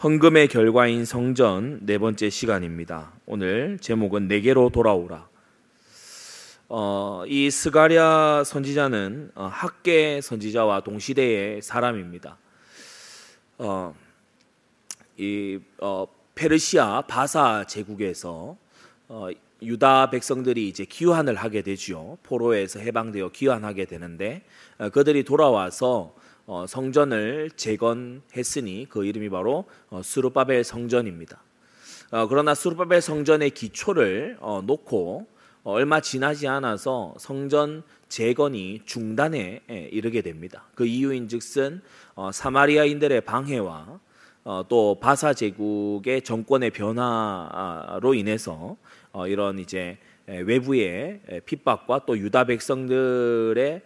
헌금의 결과인 성전 네 번째 시간입니다. 오늘 제목은 내게로 돌아오라. 어, 이 스가랴 선지자는 어, 학계 선지자와 동시대의 사람입니다. 어, 이 어, 페르시아 바사 제국에서 어, 유다 백성들이 이제 귀환을 하게 되죠. 포로에서 해방되어 귀환하게 되는데 어, 그들이 돌아와서 어, 성전을 재건했으니 그 이름이 바로 어, 수르바벨 성전입니다. 그러나 수르바벨 성전의 기초를 놓고 얼마 지나지 않아서 성전 재건이 중단에 이르게 됩니다. 그 이유인즉슨 사마리아인들의 방해와 또 바사 제국의 정권의 변화로 인해서 이런 이제 외부의 핍박과 또 유다 백성들의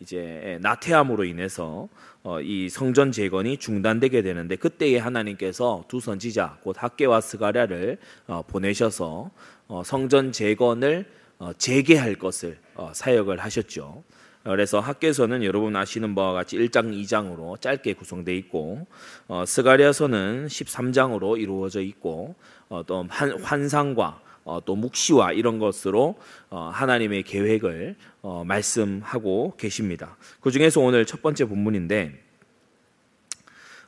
이제 나태함으로 인해서 어, 이 성전 재건이 중단되게 되는데 그때에 하나님께서 두 선지자 곧 학계와 스가랴를 어, 보내셔서 어, 성전 재건을 재개할 것을 사역을 하셨죠. 그래서 학계서는 여러분 아시는 바와 같이 1장, 2장으로 짧게 구성되어 있고 스가랴서는 13장으로 이루어져 있고 또 환상과 어, 또 묵시와 이런 것으로 어, 하나님의 계획을 어, 말씀하고 계십니다. 그 중에서 오늘 첫 번째 본문인데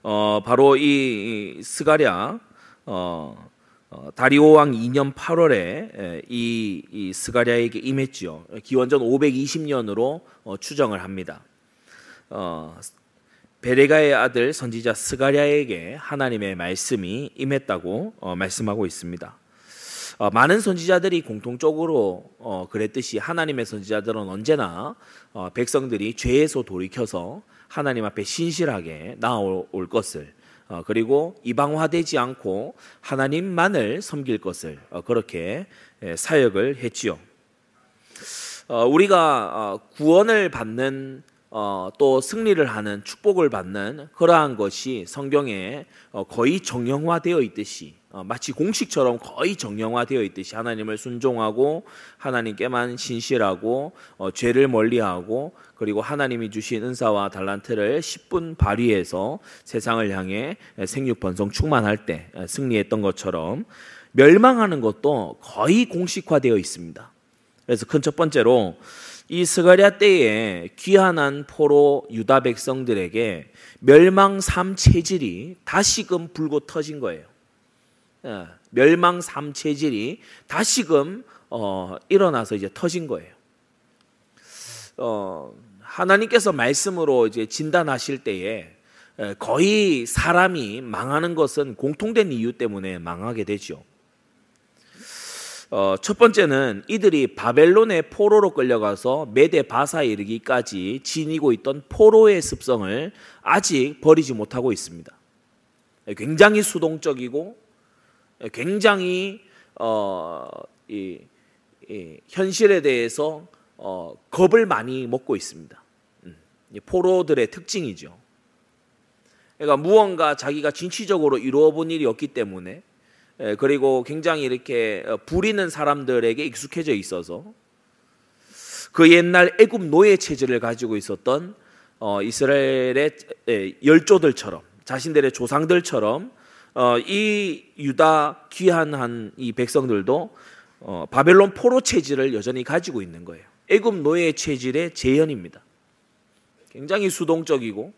어, 바로 이, 스가랴 어, 어, 다리오 왕 2년 8월에 이, 이 스가랴에게 임했지요. 기원전 520년으로 어, 추정을 합니다. 어, 베레가의 아들 선지자 스가랴에게 하나님의 말씀이 임했다고 어, 말씀하고 있습니다. 어, 많은 선지자들이 공통적으로 어, 그랬듯이 하나님의 선지자들은 언제나 어, 백성들이 죄에서 돌이켜서 하나님 앞에 신실하게 나올 것을 어, 그리고 이방화되지 않고 하나님만을 섬길 것을 어, 그렇게 예, 사역을 했지요. 어, 우리가 구원을 받는 또 승리를 하는 축복을 받는 그러한 것이 성경에 거의 정형화되어 있듯이 어, 마치 공식처럼 거의 정형화되어 있듯이 하나님을 순종하고 하나님께만 신실하고 어, 죄를 멀리하고 그리고 하나님이 주신 은사와 달란트를 10분 발휘해서 세상을 향해 생육 번성 충만할 때 승리했던 것처럼 멸망하는 것도 거의 공식화되어 있습니다. 그래서 큰 첫 번째로 이 스가랴 때에 귀환한 포로 유다 백성들에게 멸망 삼 체질이 다시금 불고 터진 거예요. 예, 멸망 삼체질이 다시금 어, 일어나서 이제 터진 거예요. 어, 하나님께서 말씀으로 이제 진단하실 때에 예, 거의 사람이 망하는 것은 공통된 이유 때문에 망하게 되죠. 어, 첫 번째는 이들이 바벨론의 포로로 끌려가서 메데 바사에 이르기까지 지니고 있던 포로의 습성을 아직 버리지 못하고 있습니다. 예, 굉장히 수동적이고 굉장히 어, 이, 이 현실에 대해서 어, 겁을 많이 먹고 있습니다. 음, 포로들의 특징이죠. 그러니까 무언가 자기가 진취적으로 이루어 본 일이 없기 때문에 예, 그리고 굉장히 이렇게 어, 부리는 사람들에게 익숙해져 있어서 그 옛날 애굽 노예 체제를 가지고 있었던 어, 이스라엘의 예, 열조들처럼 자신들의 조상들처럼 어, 이 유다 귀한 한 이 백성들도 어, 바벨론 포로 체질을 여전히 가지고 있는 거예요. 애굽 노예 체질의 재현입니다. 굉장히 수동적이고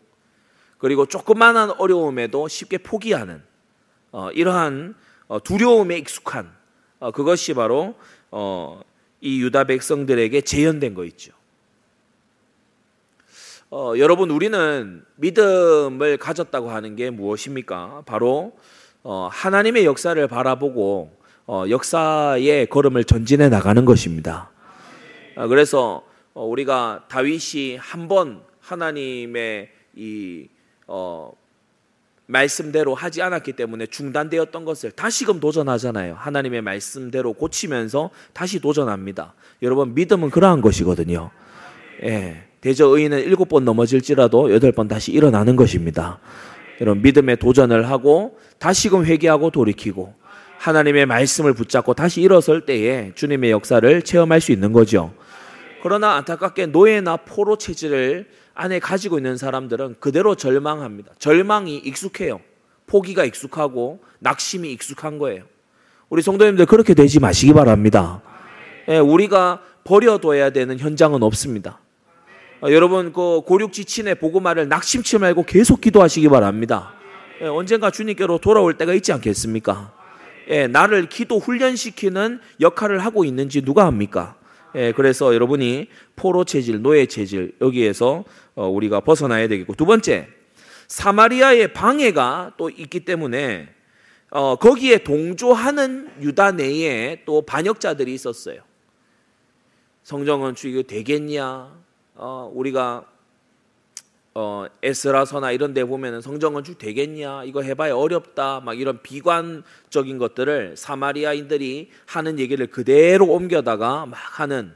그리고 조그마한 어려움에도 쉽게 포기하는 어, 이러한 어, 두려움에 익숙한 어, 그것이 바로 어, 이 유다 백성들에게 재현된 거 있죠. 어, 여러분 우리는 믿음을 가졌다고 하는 게 무엇입니까? 바로 어, 하나님의 역사를 바라보고 어, 역사의 걸음을 전진해 나가는 것입니다. 어, 그래서 어, 우리가 다윗이 한 번 하나님의 이 어, 말씀대로 하지 않았기 때문에 중단되었던 것을 다시금 도전하잖아요. 하나님의 말씀대로 고치면서 다시 도전합니다. 여러분 믿음은 그러한 것이거든요. 예. 대저 의인은 일곱 번 넘어질지라도 여덟 번 다시 일어나는 것입니다. 이런 믿음의 도전을 하고 다시금 회개하고 돌이키고 하나님의 말씀을 붙잡고 다시 일어설 때에 주님의 역사를 체험할 수 있는 거죠. 그러나 안타깝게 노예나 포로 체질을 안에 가지고 있는 사람들은 그대로 절망합니다. 절망이 익숙해요. 포기가 익숙하고 낙심이 익숙한 거예요. 우리 성도님들 그렇게 되지 마시기 바랍니다. 예, 우리가 버려둬야 되는 현장은 없습니다. 어, 여러분 그 고륙지 친의 보고말을 낙심치 말고 계속 기도하시기 바랍니다. 예, 언젠가 주님께로 돌아올 때가 있지 않겠습니까? 예, 나를 기도 훈련시키는 역할을 하고 있는지 누가 합니까? 예, 그래서 여러분이 포로 체질, 노예 체질 여기에서 어, 우리가 벗어나야 되겠고 두 번째 사마리아의 방해가 또 있기 때문에 어, 거기에 동조하는 유다 내에 또 반역자들이 있었어요. 성정은 주 이거 되겠냐? 어, 우리가 어, 에스라서나 이런 데 보면은 성정건축 되겠냐? 이거 해봐야 어렵다. 막 이런 비관적인 것들을 사마리아인들이 하는 얘기를 그대로 옮겨다가 막 하는.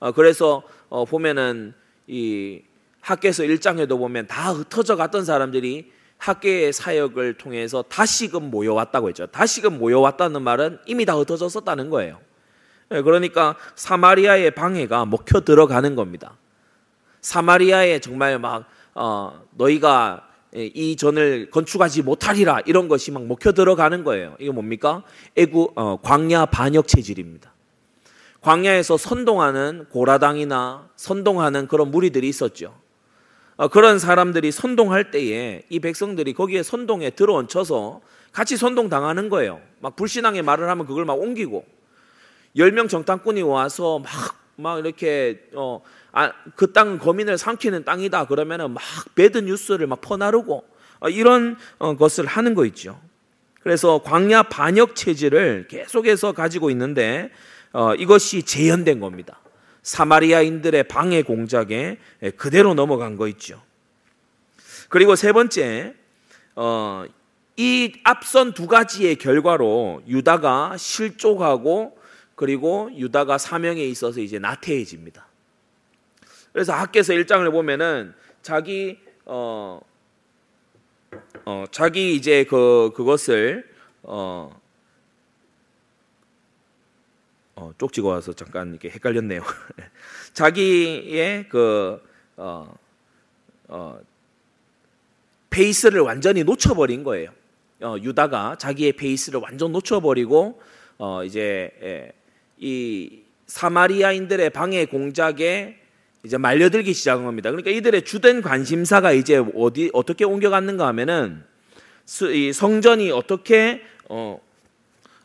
어, 그래서 어, 보면은 이 학계에서 일장에도 보면 다 흩어져 갔던 사람들이 학계의 사역을 통해서 다시금 모여왔다고 했죠. 다시금 모여왔다는 말은 이미 다 흩어졌었다는 거예요. 예, 그러니까 사마리아의 방해가 먹혀 들어가는 겁니다. 사마리아에 정말 막 어, 너희가 이 전을 건축하지 못하리라 이런 것이 막 먹혀 들어가는 거예요. 이게 뭡니까? 애구 어, 광야 반역 체질입니다. 광야에서 선동하는 고라당이나 선동하는 그런 무리들이 있었죠. 어, 그런 사람들이 선동할 때에 이 백성들이 거기에 선동에 들어얹혀서 같이 선동 당하는 거예요. 막 불신앙의 말을 하면 그걸 막 옮기고 열 명 정탐꾼이 와서 막 막 이렇게 어 아, 그 땅은 거민을 삼키는 땅이다 그러면은 막 배드 뉴스를 막 퍼나르고 어, 이런 어, 것을 하는 거 있죠. 그래서 광야 반역 체질을 계속해서 가지고 있는데 어, 이것이 재현된 겁니다. 사마리아인들의 방해 공작에 그대로 넘어간 거 있죠. 그리고 세 번째, 어, 이 앞선 두 가지의 결과로 유다가 실족하고 그리고 유다가 사명에 있어서 이제 나태해집니다. 그래서 학계서 1장을 보면은 자기 어, 어 자기 이제 그 그것을 어, 어 쪽지가 와서 잠깐 이렇게 헷갈렸네요. 자기의 그 어, 어, 페이스를 완전히 놓쳐버린 거예요. 어, 유다가 자기의 페이스를 완전 놓쳐버리고 어, 이제 예, 이 사마리아인들의 방해 공작에 이제 말려들기 시작한 겁니다. 그러니까 이들의 주된 관심사가 이제 어디 어떻게 옮겨갔는가 하면은 이 성전이 어떻게 어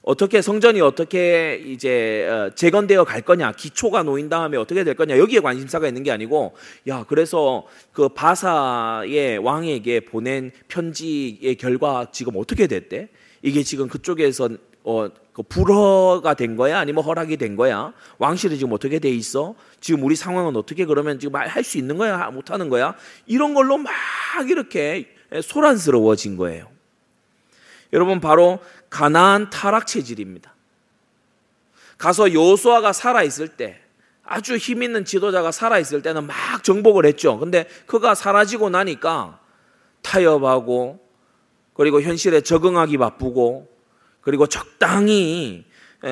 어떻게 성전이 어떻게 이제 어, 재건되어 갈 거냐 기초가 놓인 다음에 어떻게 될 거냐 여기에 관심사가 있는 게 아니고 야 그래서 그 바사의 왕에게 보낸 편지의 결과 지금 어떻게 됐대 이게 지금 그쪽에서 어, 그 불허가 된 거야? 아니면 허락이 된 거야? 왕실이 지금 어떻게 돼 있어? 지금 우리 상황은 어떻게 그러면 지금 할 수 있는 거야? 못 하는 거야? 이런 걸로 막 이렇게 소란스러워진 거예요. 여러분 바로 가나안 타락 체질입니다. 가서 요수아가 살아 있을 때 아주 힘 있는 지도자가 살아 있을 때는 막 정복을 했죠. 근데 그가 사라지고 나니까 타협하고 그리고 현실에 적응하기 바쁘고 그리고 적당히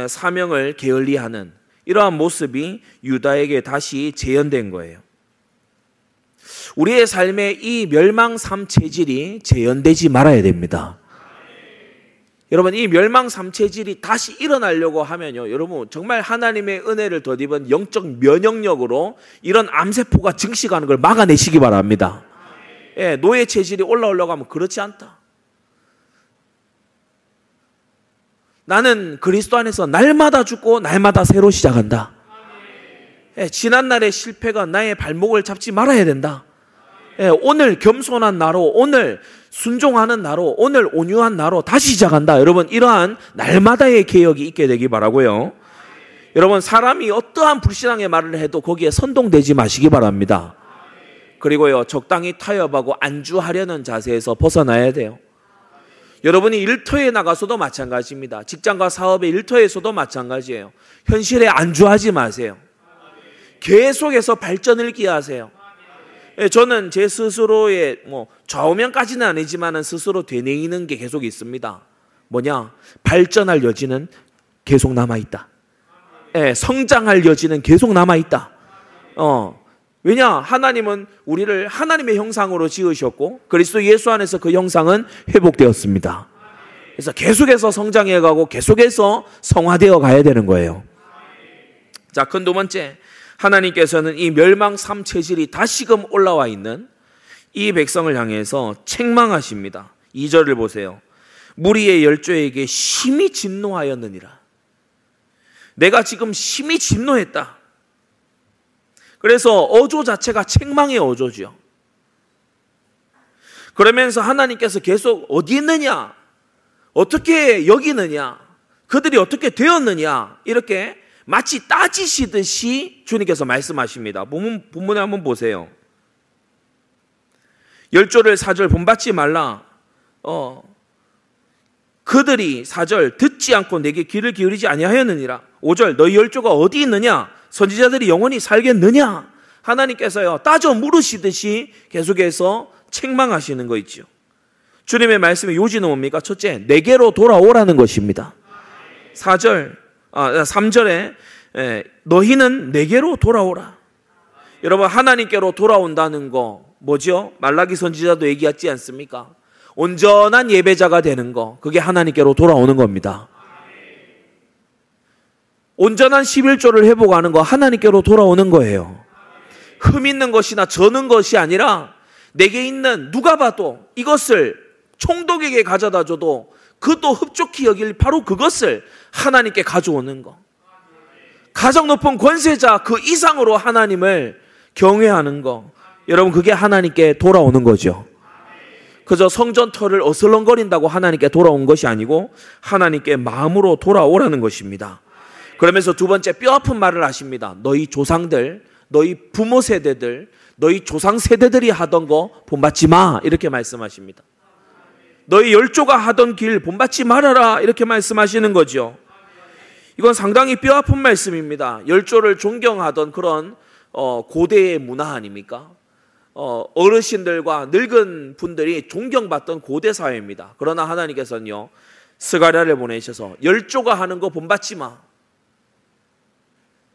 사명을 게을리하는 이러한 모습이 유다에게 다시 재현된 거예요. 우리의 삶에 이 멸망 삼 체질이 재현되지 말아야 됩니다. 여러분 이 멸망 삼 체질이 다시 일어나려고 하면요. 여러분 정말 하나님의 은혜를 덧입은 영적 면역력으로 이런 암세포가 증식하는 걸 막아내시기 바랍니다. 예, 노예 체질이 올라오려고 하면 그렇지 않다. 나는 그리스도 안에서 날마다 죽고 날마다 새로 시작한다. 예, 지난날의 실패가 나의 발목을 잡지 말아야 된다. 예, 오늘 겸손한 나로, 오늘 순종하는 나로, 오늘 온유한 나로 다시 시작한다. 여러분, 이러한 날마다의 개혁이 있게 되기 바라고요. 여러분, 사람이 어떠한 불신앙의 말을 해도 거기에 선동되지 마시기 바랍니다. 그리고요, 적당히 타협하고 안주하려는 자세에서 벗어나야 돼요. 여러분이 일터에 나가서도 마찬가지입니다. 직장과 사업의 일터에서도 마찬가지예요. 현실에 안주하지 마세요. 계속해서 발전을 기하세요. 예, 저는 제 스스로의 뭐 좌우면까지는 아니지만은 스스로 되뇌이는 게 계속 있습니다. 뭐냐? 발전할 여지는 계속 남아 있다. 예, 성장할 여지는 계속 남아 있다. 어, 왜냐? 하나님은 우리를 하나님의 형상으로 지으셨고 그리스도 예수 안에서 그 형상은 회복되었습니다. 그래서 계속해서 성장해 가고 계속해서 성화되어 가야 되는 거예요. 자, 큰 두 번째. 하나님께서는 이 멸망 삼 체질이 다시금 올라와 있는 이 백성을 향해서 책망하십니다. 2절을 보세요. 무리의 열조에게 심히 진노하였느니라. 내가 지금 심히 진노했다. 그래서 어조 자체가 책망의 어조죠. 그러면서 하나님께서 계속 어디 있느냐? 어떻게 여기느냐? 그들이 어떻게 되었느냐? 이렇게 마치 따지시듯이 주님께서 말씀하십니다. 본문, 본문에 한번 보세요. 열조를 사절 본받지 말라. 어, 그들이 사절 듣지 않고 내게 귀를 기울이지 아니하였느니라. 5절 너희 열조가 어디 있느냐? 선지자들이 영원히 살겠느냐? 하나님께서요 따져 물으시듯이 계속해서 책망하시는 거 있죠. 주님의 말씀의 요지는 뭡니까? 첫째, 내게로 돌아오라는 것입니다. 4절, 아, 3절에 너희는 내게로 돌아오라. 여러분 하나님께로 돌아온다는 거 뭐죠? 말라기 선지자도 얘기했지 않습니까? 온전한 예배자가 되는 거 그게 하나님께로 돌아오는 겁니다. 온전한 11조를 회복하는 거 하나님께로 돌아오는 거예요. 흠 있는 것이나 저는 것이 아니라 내게 있는 누가 봐도 이것을 총독에게 가져다 줘도 그도 흡족히 여길 바로 그것을 하나님께 가져오는 거. 가장 높은 권세자 그 이상으로 하나님을 경외하는 거. 여러분 그게 하나님께 돌아오는 거죠. 그저 성전터를 어슬렁거린다고 하나님께 돌아온 것이 아니고 하나님께 마음으로 돌아오라는 것입니다. 그러면서 두 번째 뼈 아픈 말을 하십니다. 너희 조상들, 너희 부모 세대들, 너희 조상 세대들이 하던 거 본받지 마. 이렇게 말씀하십니다. 너희 열조가 하던 길 본받지 말아라. 이렇게 말씀하시는 거죠. 이건 상당히 뼈 아픈 말씀입니다. 열조를 존경하던 그런 어, 고대의 문화 아닙니까? 어, 어르신들과 늙은 분들이 존경받던 고대 사회입니다. 그러나 하나님께서는요, 스가랴를 보내셔서 열조가 하는 거 본받지 마.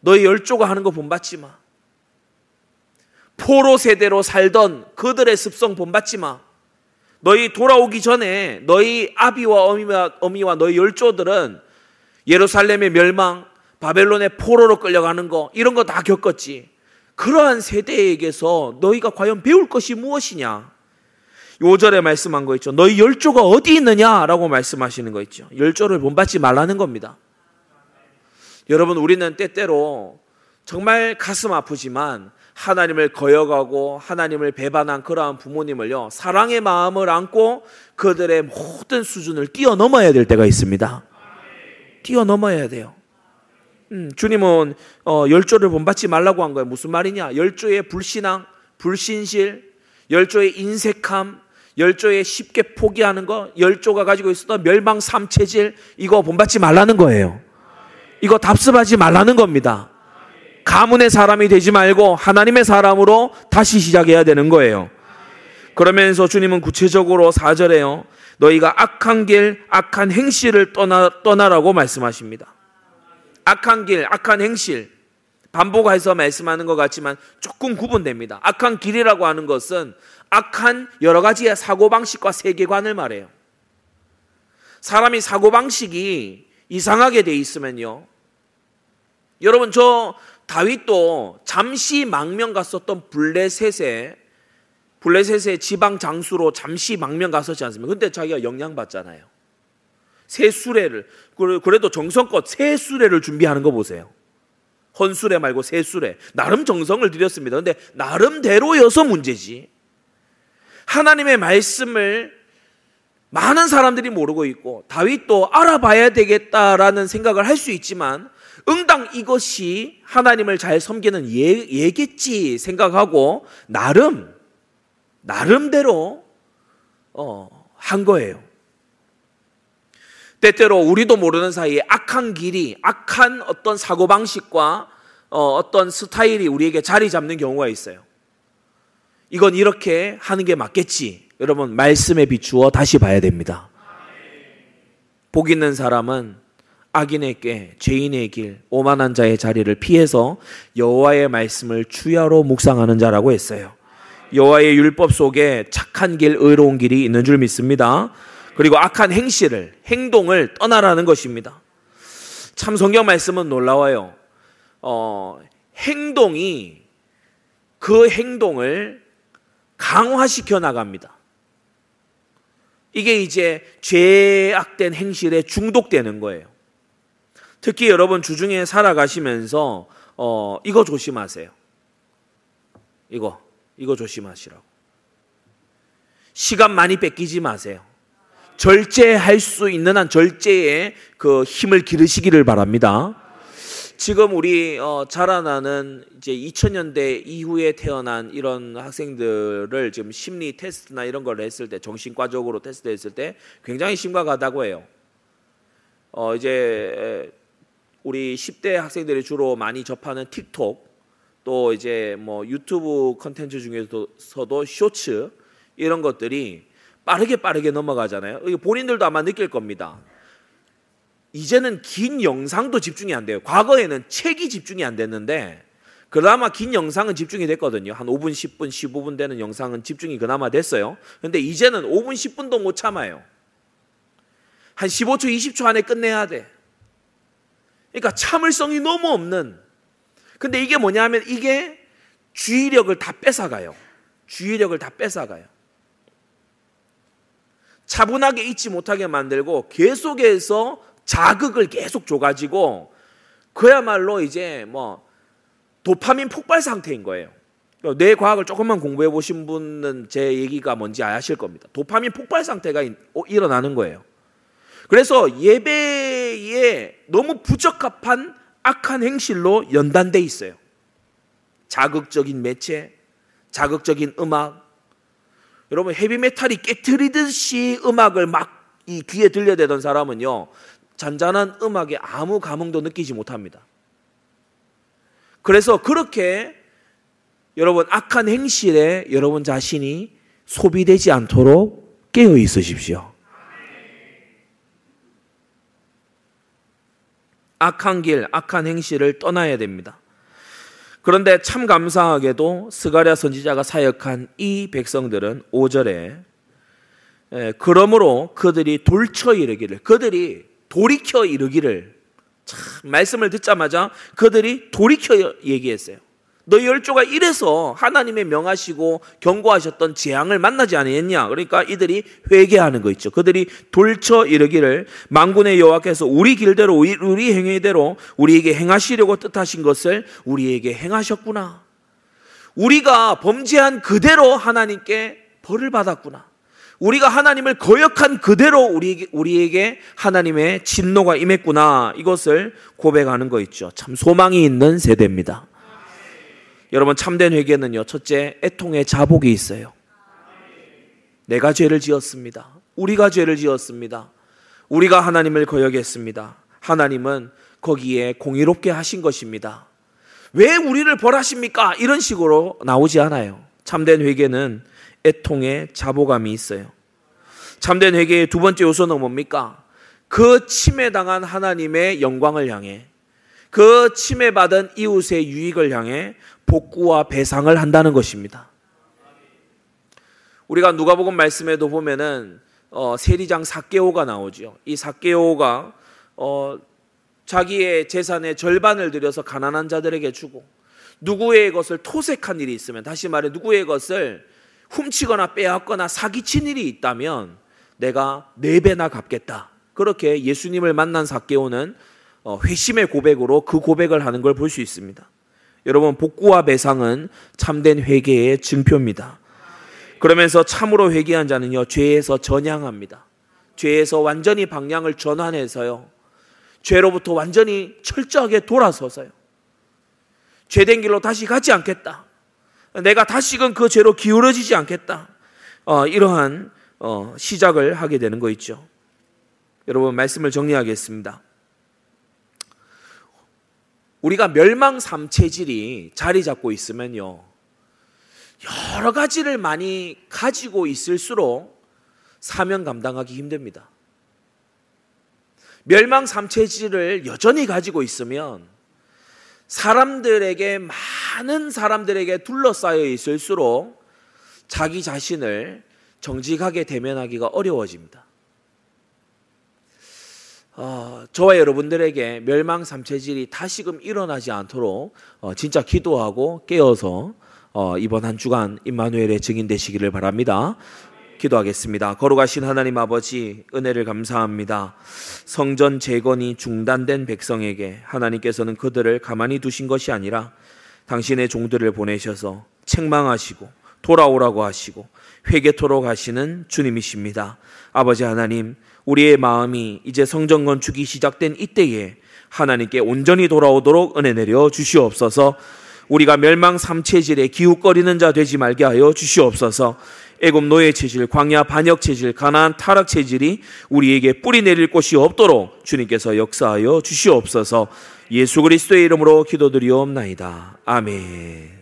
너희 열조가 하는 거 본받지 마. 포로 세대로 살던 그들의 습성 본받지 마. 너희 돌아오기 전에 너희 아비와 어미와, 어미와 너희 열조들은 예루살렘의 멸망, 바벨론의 포로로 끌려가는 거 이런 거 다 겪었지. 그러한 세대에게서 너희가 과연 배울 것이 무엇이냐? 요절에 말씀한 거 있죠. 너희 열조가 어디 있느냐라고 말씀하시는 거 있죠. 열조를 본받지 말라는 겁니다. 여러분 우리는 때때로 정말 가슴 아프지만 하나님을 거역하고 하나님을 배반한 그러한 부모님을요 사랑의 마음을 안고 그들의 모든 수준을 뛰어넘어야 될 때가 있습니다. 뛰어넘어야 돼요. 음, 주님은 어, 열조를 본받지 말라고 한 거예요. 무슨 말이냐? 열조의 불신앙, 불신실, 열조의 인색함, 열조의 쉽게 포기하는 거, 열조가 가지고 있었던 멸망 삼체질 이거 본받지 말라는 거예요. 이거 답습하지 말라는 겁니다. 가문의 사람이 되지 말고 하나님의 사람으로 다시 시작해야 되는 거예요. 그러면서 주님은 구체적으로 4절에요. 너희가 악한 길, 악한 행실을 떠나, 떠나라고 말씀하십니다. 악한 길, 악한 행실. 반복해서 말씀하는 것 같지만 조금 구분됩니다. 악한 길이라고 하는 것은 악한 여러 가지의 사고방식과 세계관을 말해요. 사람이 사고방식이 이상하게 돼 있으면요. 여러분 저 다윗도 잠시 망명 갔었던 블레셋에 블레셋의 지방 장수로 잠시 망명 갔었지 않습니까? 근데 자기가 영향 받잖아요. 새 수레를 그래도 정성껏 새 수레를 준비하는 거 보세요. 헌수레 말고 새 수레. 나름 정성을 들였습니다. 근데 나름대로여서 문제지. 하나님의 말씀을 많은 사람들이 모르고 있고 다윗도 알아봐야 되겠다라는 생각을 할 수 있지만 응당 이것이 하나님을 잘 섬기는 예, 예겠지 생각하고 나름 나름대로 어, 한 거예요. 때때로 우리도 모르는 사이에 악한 길이 악한 어떤 사고 방식과 어, 어떤 스타일이 우리에게 자리 잡는 경우가 있어요. 이건 이렇게 하는 게 맞겠지. 여러분 말씀에 비추어 다시 봐야 됩니다. 복 있는 사람은 악인에게 죄인의 길 오만한 자의 자리를 피해서 여호와의 말씀을 주야로 묵상하는 자라고 했어요. 여호와의 율법 속에 착한 길 의로운 길이 있는 줄 믿습니다. 그리고 악한 행실을 행동을 떠나라는 것입니다. 참 성경 말씀은 놀라워요. 어, 행동이 그 행동을 강화시켜 나갑니다. 이게 이제 죄악된 행실에 중독되는 거예요. 특히 여러분 주중에 살아가시면서 어, 이거 조심하세요. 이거 이거 조심하시라고. 시간 많이 뺏기지 마세요. 절제할 수 있는 한 절제에 그 힘을 기르시기를 바랍니다. 지금 우리 어, 자라나는 이제 2000년대 이후에 태어난 이런 학생들을 지금 심리 테스트나 이런 걸 했을 때 정신과적으로 테스트했을 때 굉장히 심각하다고 해요. 어, 이제 우리 10대 학생들이 주로 많이 접하는 틱톡 또 이제 뭐 유튜브 컨텐츠 중에서도 쇼츠 이런 것들이 빠르게 빠르게 넘어가잖아요. 본인들도 아마 느낄 겁니다. 이제는 긴 영상도 집중이 안 돼요. 과거에는 책이 집중이 안 됐는데 그나마 긴 영상은 집중이 됐거든요. 한 5분, 10분, 15분 되는 영상은 집중이 그나마 됐어요. 근데 이제는 5분, 10분도 못 참아요. 한 15초, 20초 안에 끝내야 돼. 그러니까 참을성이 너무 없는. 근데 이게 뭐냐 하면 이게 주의력을 다 뺏어가요. 주의력을 다 뺏어가요. 차분하게 잊지 못하게 만들고 계속해서 자극을 계속 줘가지고 그야말로 이제 뭐 도파민 폭발 상태인 거예요. 뇌 과학을 조금만 공부해 보신 분은 제 얘기가 뭔지 아실 겁니다. 도파민 폭발 상태가 어, 일어나는 거예요. 그래서 예배에 너무 부적합한 악한 행실로 연단돼 있어요. 자극적인 매체, 자극적인 음악. 여러분 헤비메탈이 깨트리듯이 음악을 막 이 귀에 들려대던 사람은요 잔잔한 음악에 아무 감흥도 느끼지 못합니다. 그래서 그렇게 여러분 악한 행실에 여러분 자신이 소비되지 않도록 깨어 있으십시오. 악한 길, 악한 행실을 떠나야 됩니다. 그런데 참 감사하게도 스가랴 선지자가 사역한 이 백성들은 5절에 그러므로 그들이 돌쳐 이르기를 그들이 돌이켜 이르기를 참 말씀을 듣자마자 그들이 돌이켜 얘기했어요. 너희 열조가 이래서 하나님의 명하시고 경고하셨던 재앙을 만나지 아니했냐? 그러니까 이들이 회개하는 거 있죠. 그들이 돌쳐 이르기를 망군의 여호와께서 우리 길대로 우리 행위대로 우리에게 행하시려고 뜻하신 것을 우리에게 행하셨구나. 우리가 범죄한 그대로 하나님께 벌을 받았구나. 우리가 하나님을 거역한 그대로 우리, 우리에게 하나님의 진노가 임했구나. 이것을 고백하는 거 있죠. 참 소망이 있는 세대입니다. 여러분, 참된 회개는요, 첫째, 애통의 자복이 있어요. 내가 죄를 지었습니다. 우리가 죄를 지었습니다. 우리가 하나님을 거역했습니다. 하나님은 거기에 공의롭게 하신 것입니다. 왜 우리를 벌하십니까? 이런 식으로 나오지 않아요. 참된 회개는 애통의 자보감이 있어요. 참된 회개의 두 번째 요소는 뭡니까? 그 침해당한 하나님의 영광을 향해 그 침해받은 이웃의 유익을 향해 복구와 배상을 한다는 것입니다. 우리가 누가복음 말씀에도 보면은 어, 세리장 사개오가 나오죠. 이 사개오가 어, 자기의 재산의 절반을 들여서 가난한 자들에게 주고 누구의 것을 토색한 일이 있으면 다시 말해 누구의 것을 훔치거나 빼앗거나 사기친 일이 있다면 내가 네 배나 갚겠다. 그렇게 예수님을 만난 사개오는 어, 회심의 고백으로 그 고백을 하는 걸 볼 수 있습니다. 여러분 복구와 배상은 참된 회개의 증표입니다. 그러면서 참으로 회개한 자는요 죄에서 전향합니다. 죄에서 완전히 방향을 전환해서요 죄로부터 완전히 철저하게 돌아서서요 죄된 길로 다시 가지 않겠다. 내가 다시금 그 죄로 기울어지지 않겠다. 어, 이러한 어, 시작을 하게 되는 거 있죠. 여러분 말씀을 정리하겠습니다. 우리가 멸망 삼체질이 자리 잡고 있으면요. 여러 가지를 많이 가지고 있을수록 사명 감당하기 힘듭니다. 멸망 삼체질을 여전히 가지고 있으면 사람들에게 많은 사람들에게 둘러싸여 있을수록 자기 자신을 정직하게 대면하기가 어려워집니다. 어, 저와 여러분들에게 멸망 삼체질이 다시금 일어나지 않도록 어, 진짜 기도하고 깨어서 어, 이번 한 주간 임마누엘의 증인 되시기를 바랍니다. 기도하겠습니다. 거룩하신 하나님 아버지 은혜를 감사합니다. 성전 재건이 중단된 백성에게 하나님께서는 그들을 가만히 두신 것이 아니라 당신의 종들을 보내셔서 책망하시고 돌아오라고 하시고 회개토록 하시는 주님이십니다. 아버지 하나님, 우리의 마음이 이제 성전 건축이 시작된 이때에 하나님께 온전히 돌아오도록 은혜 내려 주시옵소서. 우리가 멸망 삼체질에 기웃거리는 자 되지 말게 하여 주시옵소서. 애굽 노예 체질, 광야 반역 체질, 가나안 타락 체질이 우리에게 뿌리 내릴 곳이 없도록 주님께서 역사하여 주시옵소서. 예수 그리스도의 이름으로 기도드리옵나이다. 아멘.